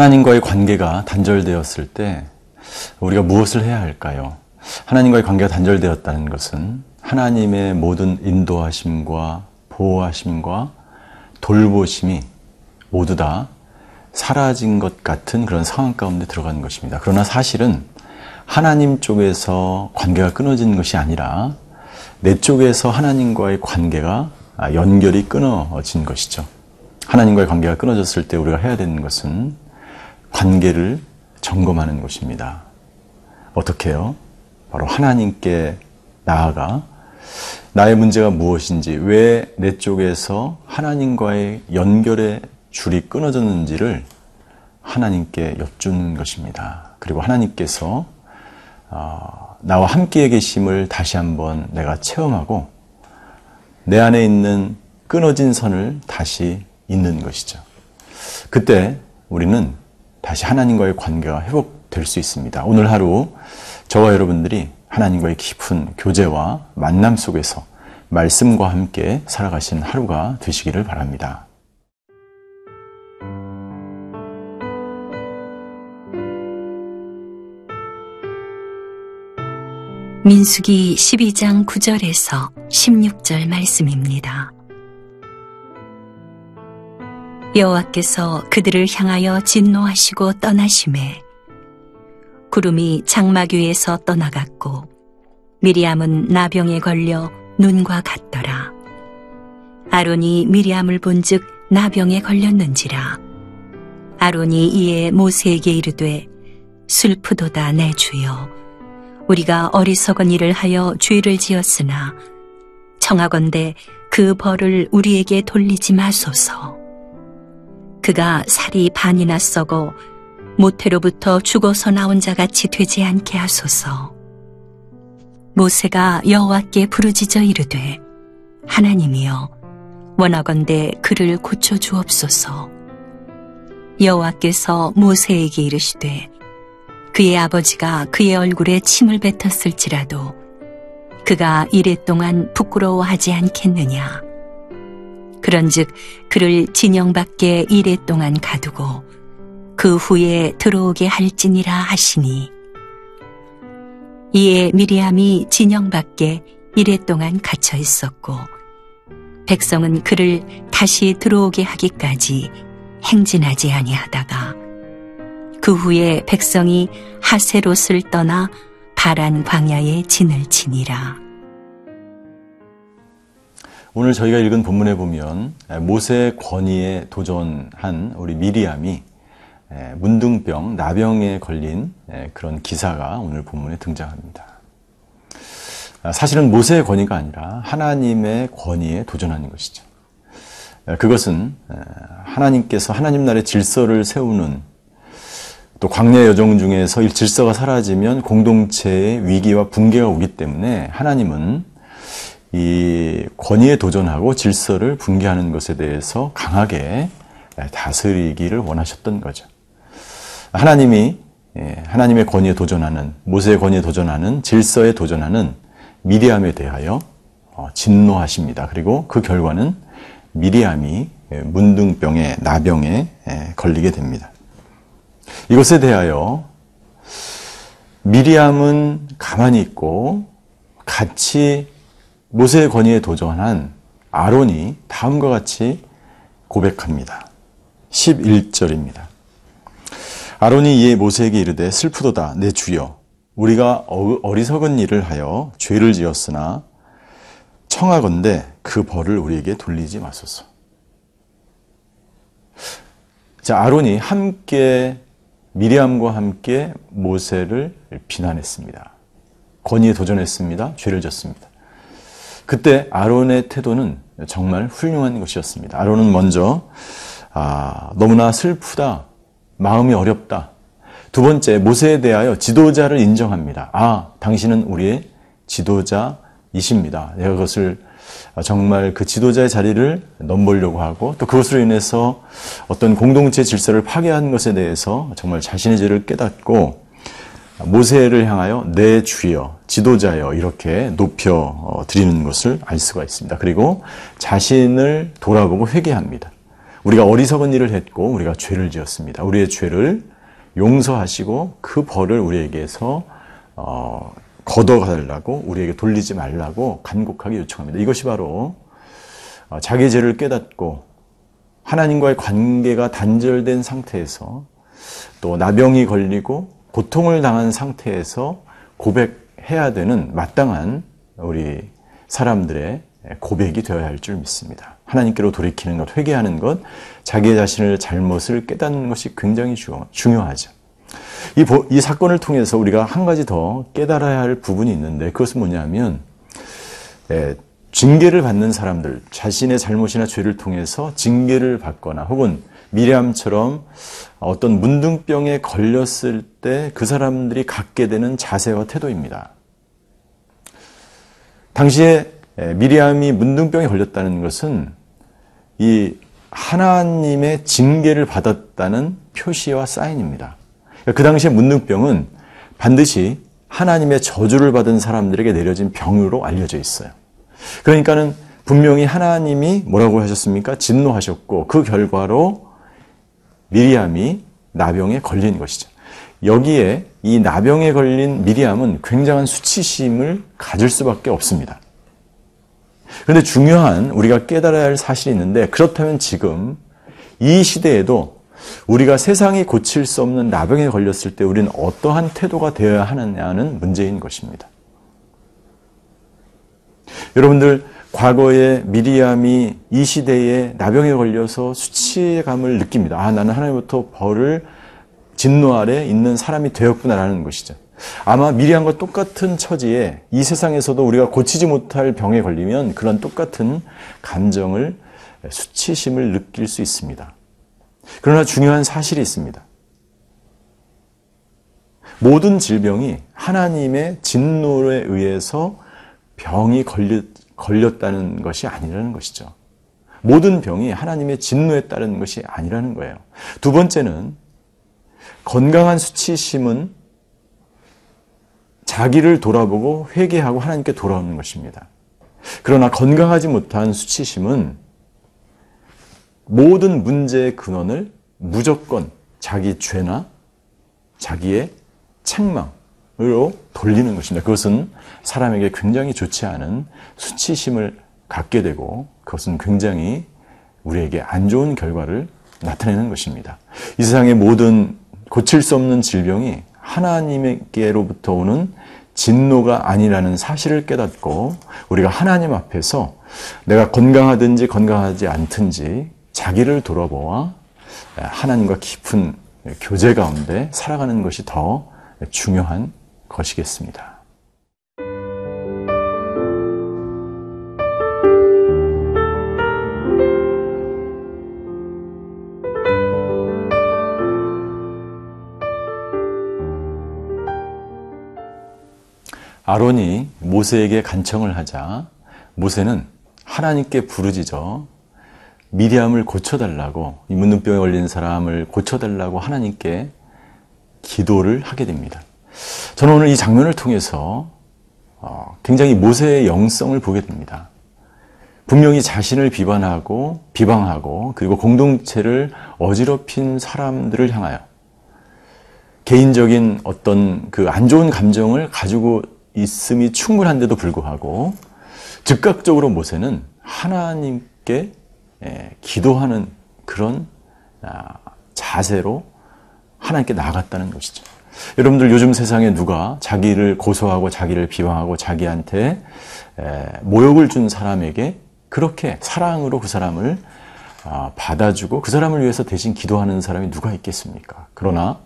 하나님과의 관계가 단절되었을 때 우리가 무엇을 해야 할까요? 하나님과의 관계가 단절되었다는 것은 하나님의 모든 인도하심과 보호하심과 돌보심이 모두 다 사라진 것 같은 그런 상황 가운데 들어가는 것입니다. 그러나 사실은 하나님 쪽에서 관계가 끊어진 것이 아니라 내 쪽에서 하나님과의 관계가 연결이 끊어진 것이죠. 하나님과의 관계가 끊어졌을 때 우리가 해야 되는 것은 관계를 점검하는 것입니다. 어떻게 해요? 바로 하나님께 나아가 나의 문제가 무엇인지, 왜 내 쪽에서 하나님과의 연결의 줄이 끊어졌는지를 하나님께 여쭈는 것입니다. 그리고 하나님께서 어, 나와 함께 계심을 다시 한번 내가 체험하고 내 안에 있는 끊어진 선을 다시 잇는 것이죠. 그때 우리는 다시 하나님과의 관계가 회복될 수 있습니다. 오늘 하루 저와 여러분들이 하나님과의 깊은 교제와 만남 속에서 말씀과 함께 살아가신 하루가 되시기를 바랍니다. 민수기 12장 9절에서 16절 말씀입니다. 여호와께서 그들을 향하여 진노하시고 떠나심에 구름이 장막 위에서 떠나갔고 미리암은 나병에 걸려 눈과 같더라. 아론이 미리암을 본즉 나병에 걸렸는지라. 아론이 이에 모세에게 이르되 슬프도다 내 주여 우리가 어리석은 일을 하여 죄를 지었으나 청하건대 그 벌을 우리에게 돌리지 마소서. 그가 살이 반이나 썩어 모태로부터 죽어서 나온 자 같이 되지 않게 하소서. 모세가 여호와께 부르짖어 이르되 하나님이여 원하건대 그를 고쳐 주옵소서. 여호와께서 모세에게 이르시되 그의 아버지가 그의 얼굴에 침을 뱉었을지라도 그가 이랫 동안 부끄러워하지 않겠느냐. 그런즉 그를 진영 밖에 이랫동안 가두고 그 후에 들어오게 할지니라 하시니 이에 미리암이 진영 밖에 이랫동안 갇혀 있었고 백성은 그를 다시 들어오게 하기까지 행진하지 아니하다가 그 후에 백성이 하세롯을 떠나 바란 광야에 진을 치니라. 오늘 저희가 읽은 본문에 보면 모세의 권위에 도전한 우리 미리암이 문둥병, 나병에 걸린 그런 기사가 오늘 본문에 등장합니다. 사실은 모세의 권위가 아니라 하나님의 권위에 도전하는 것이죠. 그것은 하나님께서 하나님 나라의 질서를 세우는 또 광야 여정 중에서 이 질서가 사라지면 공동체의 위기와 붕괴가 오기 때문에 하나님은 이 권위에 도전하고 질서를 붕괴하는 것에 대해서 강하게 다스리기를 원하셨던 거죠. 하나님이 예, 하나님의 권위에 도전하는 모세의 권위에 도전하는 질서에 도전하는 미리암에 대하여 어, 진노하십니다. 그리고 그 결과는 미리암이 예, 문둥병에 나병에 예, 걸리게 됩니다. 이것에 대하여 미리암은 가만히 있고 같이 모세의 권위에 도전한 아론이 다음과 같이 고백합니다. 11절입니다. 아론이 이에 모세에게 이르되 슬프도다 내 주여 우리가 어리석은 일을 하여 죄를 지었으나 청하건대 그 벌을 우리에게 돌리지 마소서. 자, 아론이 함께 미리암과 함께 모세를 비난했습니다. 권위에 도전했습니다. 죄를 졌습니다. 그때 아론의 태도는 정말 훌륭한 것이었습니다. 아론은 먼저 아, 너무나 슬프다, 마음이 어렵다. 두 번째 모세에 대하여 지도자를 인정합니다. 아, 당신은 우리의 지도자이십니다. 내가 그것을 정말 그 지도자의 자리를 넘보려고 하고 또 그것으로 인해서 어떤 공동체 질서를 파괴한 것에 대해서 정말 자신의 죄를 깨닫고 모세를 향하여 내 주여, 지도자여 이렇게 높여 어, 드리는 것을 알 수가 있습니다. 그리고 자신을 돌아보고 회개합니다. 우리가 어리석은 일을 했고 우리가 죄를 지었습니다. 우리의 죄를 용서하시고 그 벌을 우리에게서 어, 걷어가달라고 우리에게 돌리지 말라고 간곡하게 요청합니다. 이것이 바로 어, 자기의 죄를 깨닫고 하나님과의 관계가 단절된 상태에서 또 나병이 걸리고 고통을 당한 상태에서 고백해야 되는 마땅한 우리 사람들의 고백이 되어야 할 줄 믿습니다. 하나님께로 돌이키는 것, 회개하는 것, 자기 자신의 잘못을 깨닫는 것이 굉장히 중요하죠. 이, 이 사건을 통해서 우리가 한 가지 더 깨달아야 할 부분이 있는데 그것은 뭐냐면 예, 징계를 받는 사람들, 자신의 잘못이나 죄를 통해서 징계를 받거나 혹은 미리암처럼 어떤 문둥병에 걸렸을 때 그 사람들이 갖게 되는 자세와 태도입니다. 당시에 미리암이 문둥병에 걸렸다는 것은 이 하나님의 징계를 받았다는 표시와 사인입니다. 그 당시에 문둥병은 반드시 하나님의 저주를 받은 사람들에게 내려진 병으로 알려져 있어요. 그러니까는 분명히 하나님이 뭐라고 하셨습니까? 진노하셨고 그 결과로 미리암이 나병에 걸린 것이죠. 여기에 이 나병에 걸린 미리암은 굉장한 수치심을 가질 수밖에 없습니다. 그런데 중요한 우리가 깨달아야 할 사실이 있는데 그렇다면 지금 이 시대에도 우리가 세상이 고칠 수 없는 나병에 걸렸을 때 우리는 어떠한 태도가 되어야 하느냐는 문제인 것입니다. 여러분들 과거에 미리암이 이 시대에 나병에 걸려서 수치감을 느낍니다. 아, 나는 하나님부터 벌을 진노 아래 있는 사람이 되었구나라는 것이죠. 아마 미리암과 똑같은 처지에 이 세상에서도 우리가 고치지 못할 병에 걸리면 그런 똑같은 감정을 수치심을 느낄 수 있습니다. 그러나 중요한 사실이 있습니다. 모든 질병이 하나님의 진노에 의해서 병이 걸렸, 걸렸다는 것이 아니라는 것이죠. 모든 병이 하나님의 진노에 따른 것이 아니라는 거예요. 두 번째는 건강한 수치심은 자기를 돌아보고 회개하고 하나님께 돌아오는 것입니다. 그러나 건강하지 못한 수치심은 모든 문제의 근원을 무조건 자기 죄나 자기의 책망 으로 돌리는 것입니다. 그것은 사람에게 굉장히 좋지 않은 수치심을 갖게 되고 그것은 굉장히 우리에게 안 좋은 결과를 나타내는 것입니다. 이 세상의 모든 고칠 수 없는 질병이 하나님께로부터 오는 진노가 아니라는 사실을 깨닫고 우리가 하나님 앞에서 내가 건강하든지 건강하지 않든지 자기를 돌아보아 하나님과 깊은 교제 가운데 살아가는 것이 더 중요한 것이겠습니다. 아론이 모세에게 간청을 하자 모세는 하나님께 부르짖어 미리암을 고쳐달라고 이 문둥병에 걸린 사람을 고쳐달라고 하나님께 기도를 하게 됩니다. 저는 오늘 이 장면을 통해서 어, 굉장히 모세의 영성을 보게 됩니다. 분명히 자신을 비판하고 비방하고 그리고 공동체를 어지럽힌 사람들을 향하여 개인적인 어떤 그 안 좋은 감정을 가지고 있음이 충분한데도 불구하고 즉각적으로 모세는 하나님께 예, 기도하는 그런 아, 자세로 하나님께 나아갔다는 것이죠. 여러분들 요즘 세상에 누가 자기를 고소하고 자기를 비방하고 자기한테 모욕을 준 사람에게 그렇게 사랑으로 그 사람을 아, 받아주고 그 사람을 위해서 대신 기도하는 사람이 누가 있겠습니까? 그러나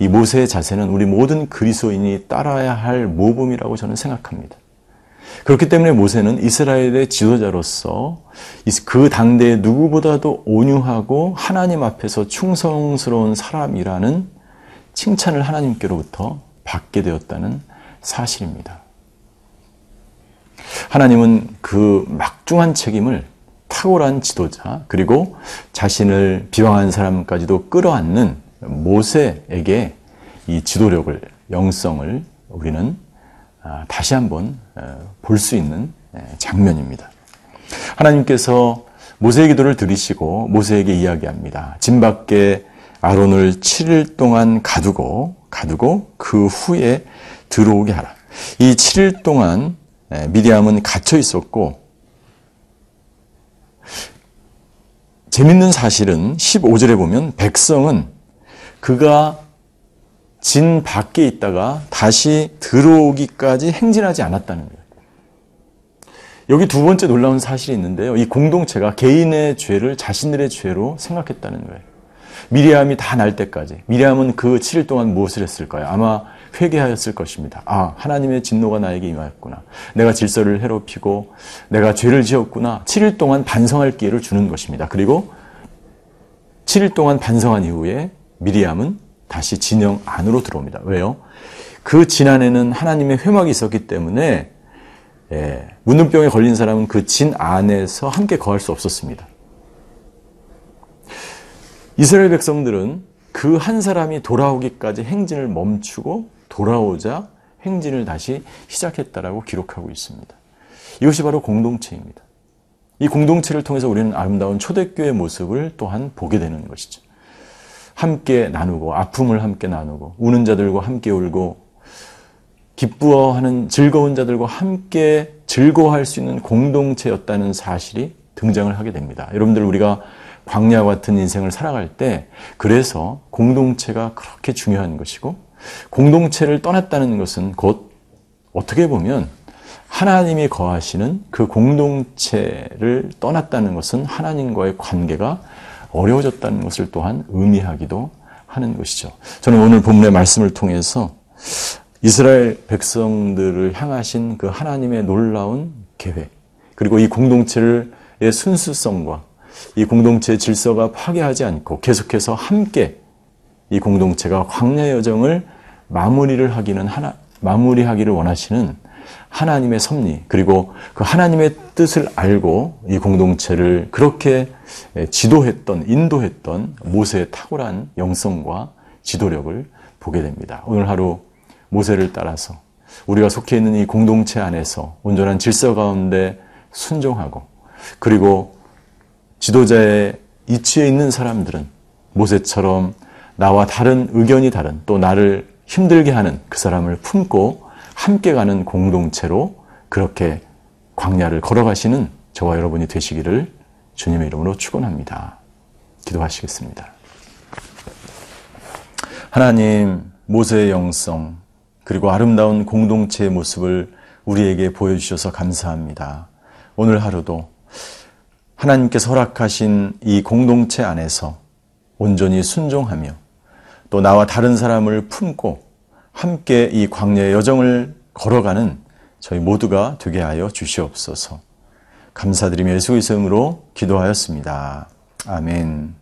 이 모세의 자세는 우리 모든 그리스도인이 따라야 할 모범이라고 저는 생각합니다. 그렇기 때문에 모세는 이스라엘의 지도자로서 그 당대의 누구보다도 온유하고 하나님 앞에서 충성스러운 사람이라는 칭찬을 하나님께로부터 받게 되었다는 사실입니다. 하나님은 그 막중한 책임을 탁월한 지도자 그리고 자신을 비방한 사람까지도 끌어안는 모세에게 이 지도력을 영성을 우리는 아, 다시 한번 볼 수 있는 장면입니다. 하나님께서 모세의 기도를 들으시고 모세에게 이야기합니다. 진 밖에 아론을 7일 동안 가두고 가두고 그 후에 들어오게 하라. 이 7일 동안 예, 미디암은 갇혀 있었고 재밌는 사실은 15절에 보면 백성은 그가 진 밖에 있다가 다시 들어오기까지 행진하지 않았다는 거예요. 여기 두 번째 놀라운 사실이 있는데요. 이 공동체가 개인의 죄를 자신들의 죄로 생각했다는 거예요. 미리암이 다 날 때까지. 미리암은 그 7일 동안 무엇을 했을까요? 아마 회개하였을 것입니다. 아, 하나님의 진노가 나에게 임하였구나. 내가 질서를 해롭히고 내가 죄를 지었구나. 7일 동안 반성할 기회를 주는 것입니다. 그리고 7일 동안 반성한 이후에 미리암은 다시 진영 안으로 들어옵니다. 왜요? 그 진안에는 하나님의 회막이 있었기 때문에 예, 문둥병에 걸린 사람은 그 진 안에서 함께 거할 수 없었습니다. 이스라엘 백성들은 그 한 사람이 돌아오기까지 행진을 멈추고 돌아오자 행진을 다시 시작했다라고 기록하고 있습니다. 이것이 바로 공동체입니다. 이 공동체를 통해서 우리는 아름다운 초대교회 모습을 또한 보게 되는 것이죠. 함께 나누고 아픔을 함께 나누고 우는 자들과 함께 울고 기뻐하는 즐거운 자들과 함께 즐거워할 수 있는 공동체였다는 사실이 등장을 하게 됩니다. 여러분들 우리가 광야 같은 인생을 살아갈 때 그래서 공동체가 그렇게 중요한 것이고 공동체를 떠났다는 것은 곧 어떻게 보면 하나님이 거하시는 그 공동체를 떠났다는 것은 하나님과의 관계가 어려워졌다는 것을 또한 의미하기도 하는 것이죠. 저는 오늘 본문의 말씀을 통해서 이스라엘 백성들을 향하신 그 하나님의 놀라운 계획, 그리고 이 공동체의 순수성과 이 공동체의 질서가 파괴하지 않고 계속해서 함께 이 공동체가 광야 여정을 마무리를 하기는 하나, 마무리하기를 원하시는 하나님의 섭리, 그리고 그 하나님의 뜻을 알고 이 공동체를 그렇게 지도했던, 인도했던 모세의 탁월한 영성과 지도력을 보게 됩니다. 오늘 하루 모세를 따라서 우리가 속해 있는 이 공동체 안에서 온전한 질서 가운데 순종하고 그리고 지도자의 이치에 있는 사람들은 모세처럼 나와 다른 의견이 다른 또 나를 힘들게 하는 그 사람을 품고 함께 가는 공동체로 그렇게 광야를 걸어가시는 저와 여러분이 되시기를 주님의 이름으로 축원합니다. 기도하시겠습니다. 하나님 모세의 영성 그리고 아름다운 공동체의 모습을 우리에게 보여주셔서 감사합니다. 오늘 하루도 하나님께서 허락하신 이 공동체 안에서 온전히 순종하며 또 나와 다른 사람을 품고 함께 이 광야의 여정을 걸어가는 저희 모두가 되게 하여 주시옵소서. 감사드리며 예수 그리스도의 이름으로 기도하였습니다. 아멘.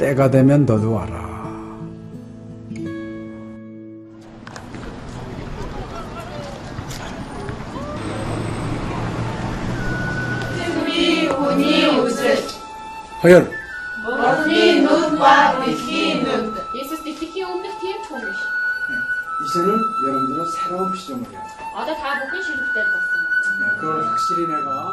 때가 되면 너도 와라. 승비 운이 우슬 허연 머리 눈과 빛이 눈 예수님이 온데티엔 총이시 이제는 여러분들은 새로운 시점을 해야 돼. 아다 다 먹기 싫을 때 봤어. 네, 그걸 확실히 내가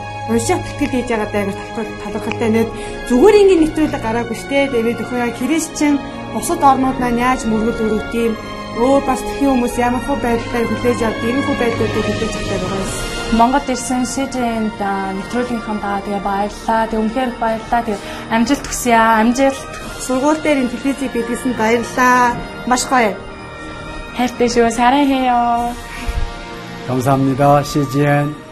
унших тэтгэл хийж байгаа даа талархалтай нэг зүгээр ингээд нэвтрүүлэг гараагүй штэ тэгээд өхөө яа христчин бусад орнууд маань яаж мөргөл өрөвт юм өөр бас тхэн хүмүүс ямар хөө байдлаар хүлээж авд ийм хөө байдлуудыг хүлээж авдаг байгаа юм. Монгол ирсэн СЖН-д нэвтрүүлгийнхаа даа тэгээ баярлаа. Тэг үнхээр их баярлаа. Тэг амжилт хүсье аа. Амжилт. Сургууль дээр ин телевизийг бидлсэн баярлаа. Маш гоё. хайртай шүү. 사랑해요. 감사합니다. CGN.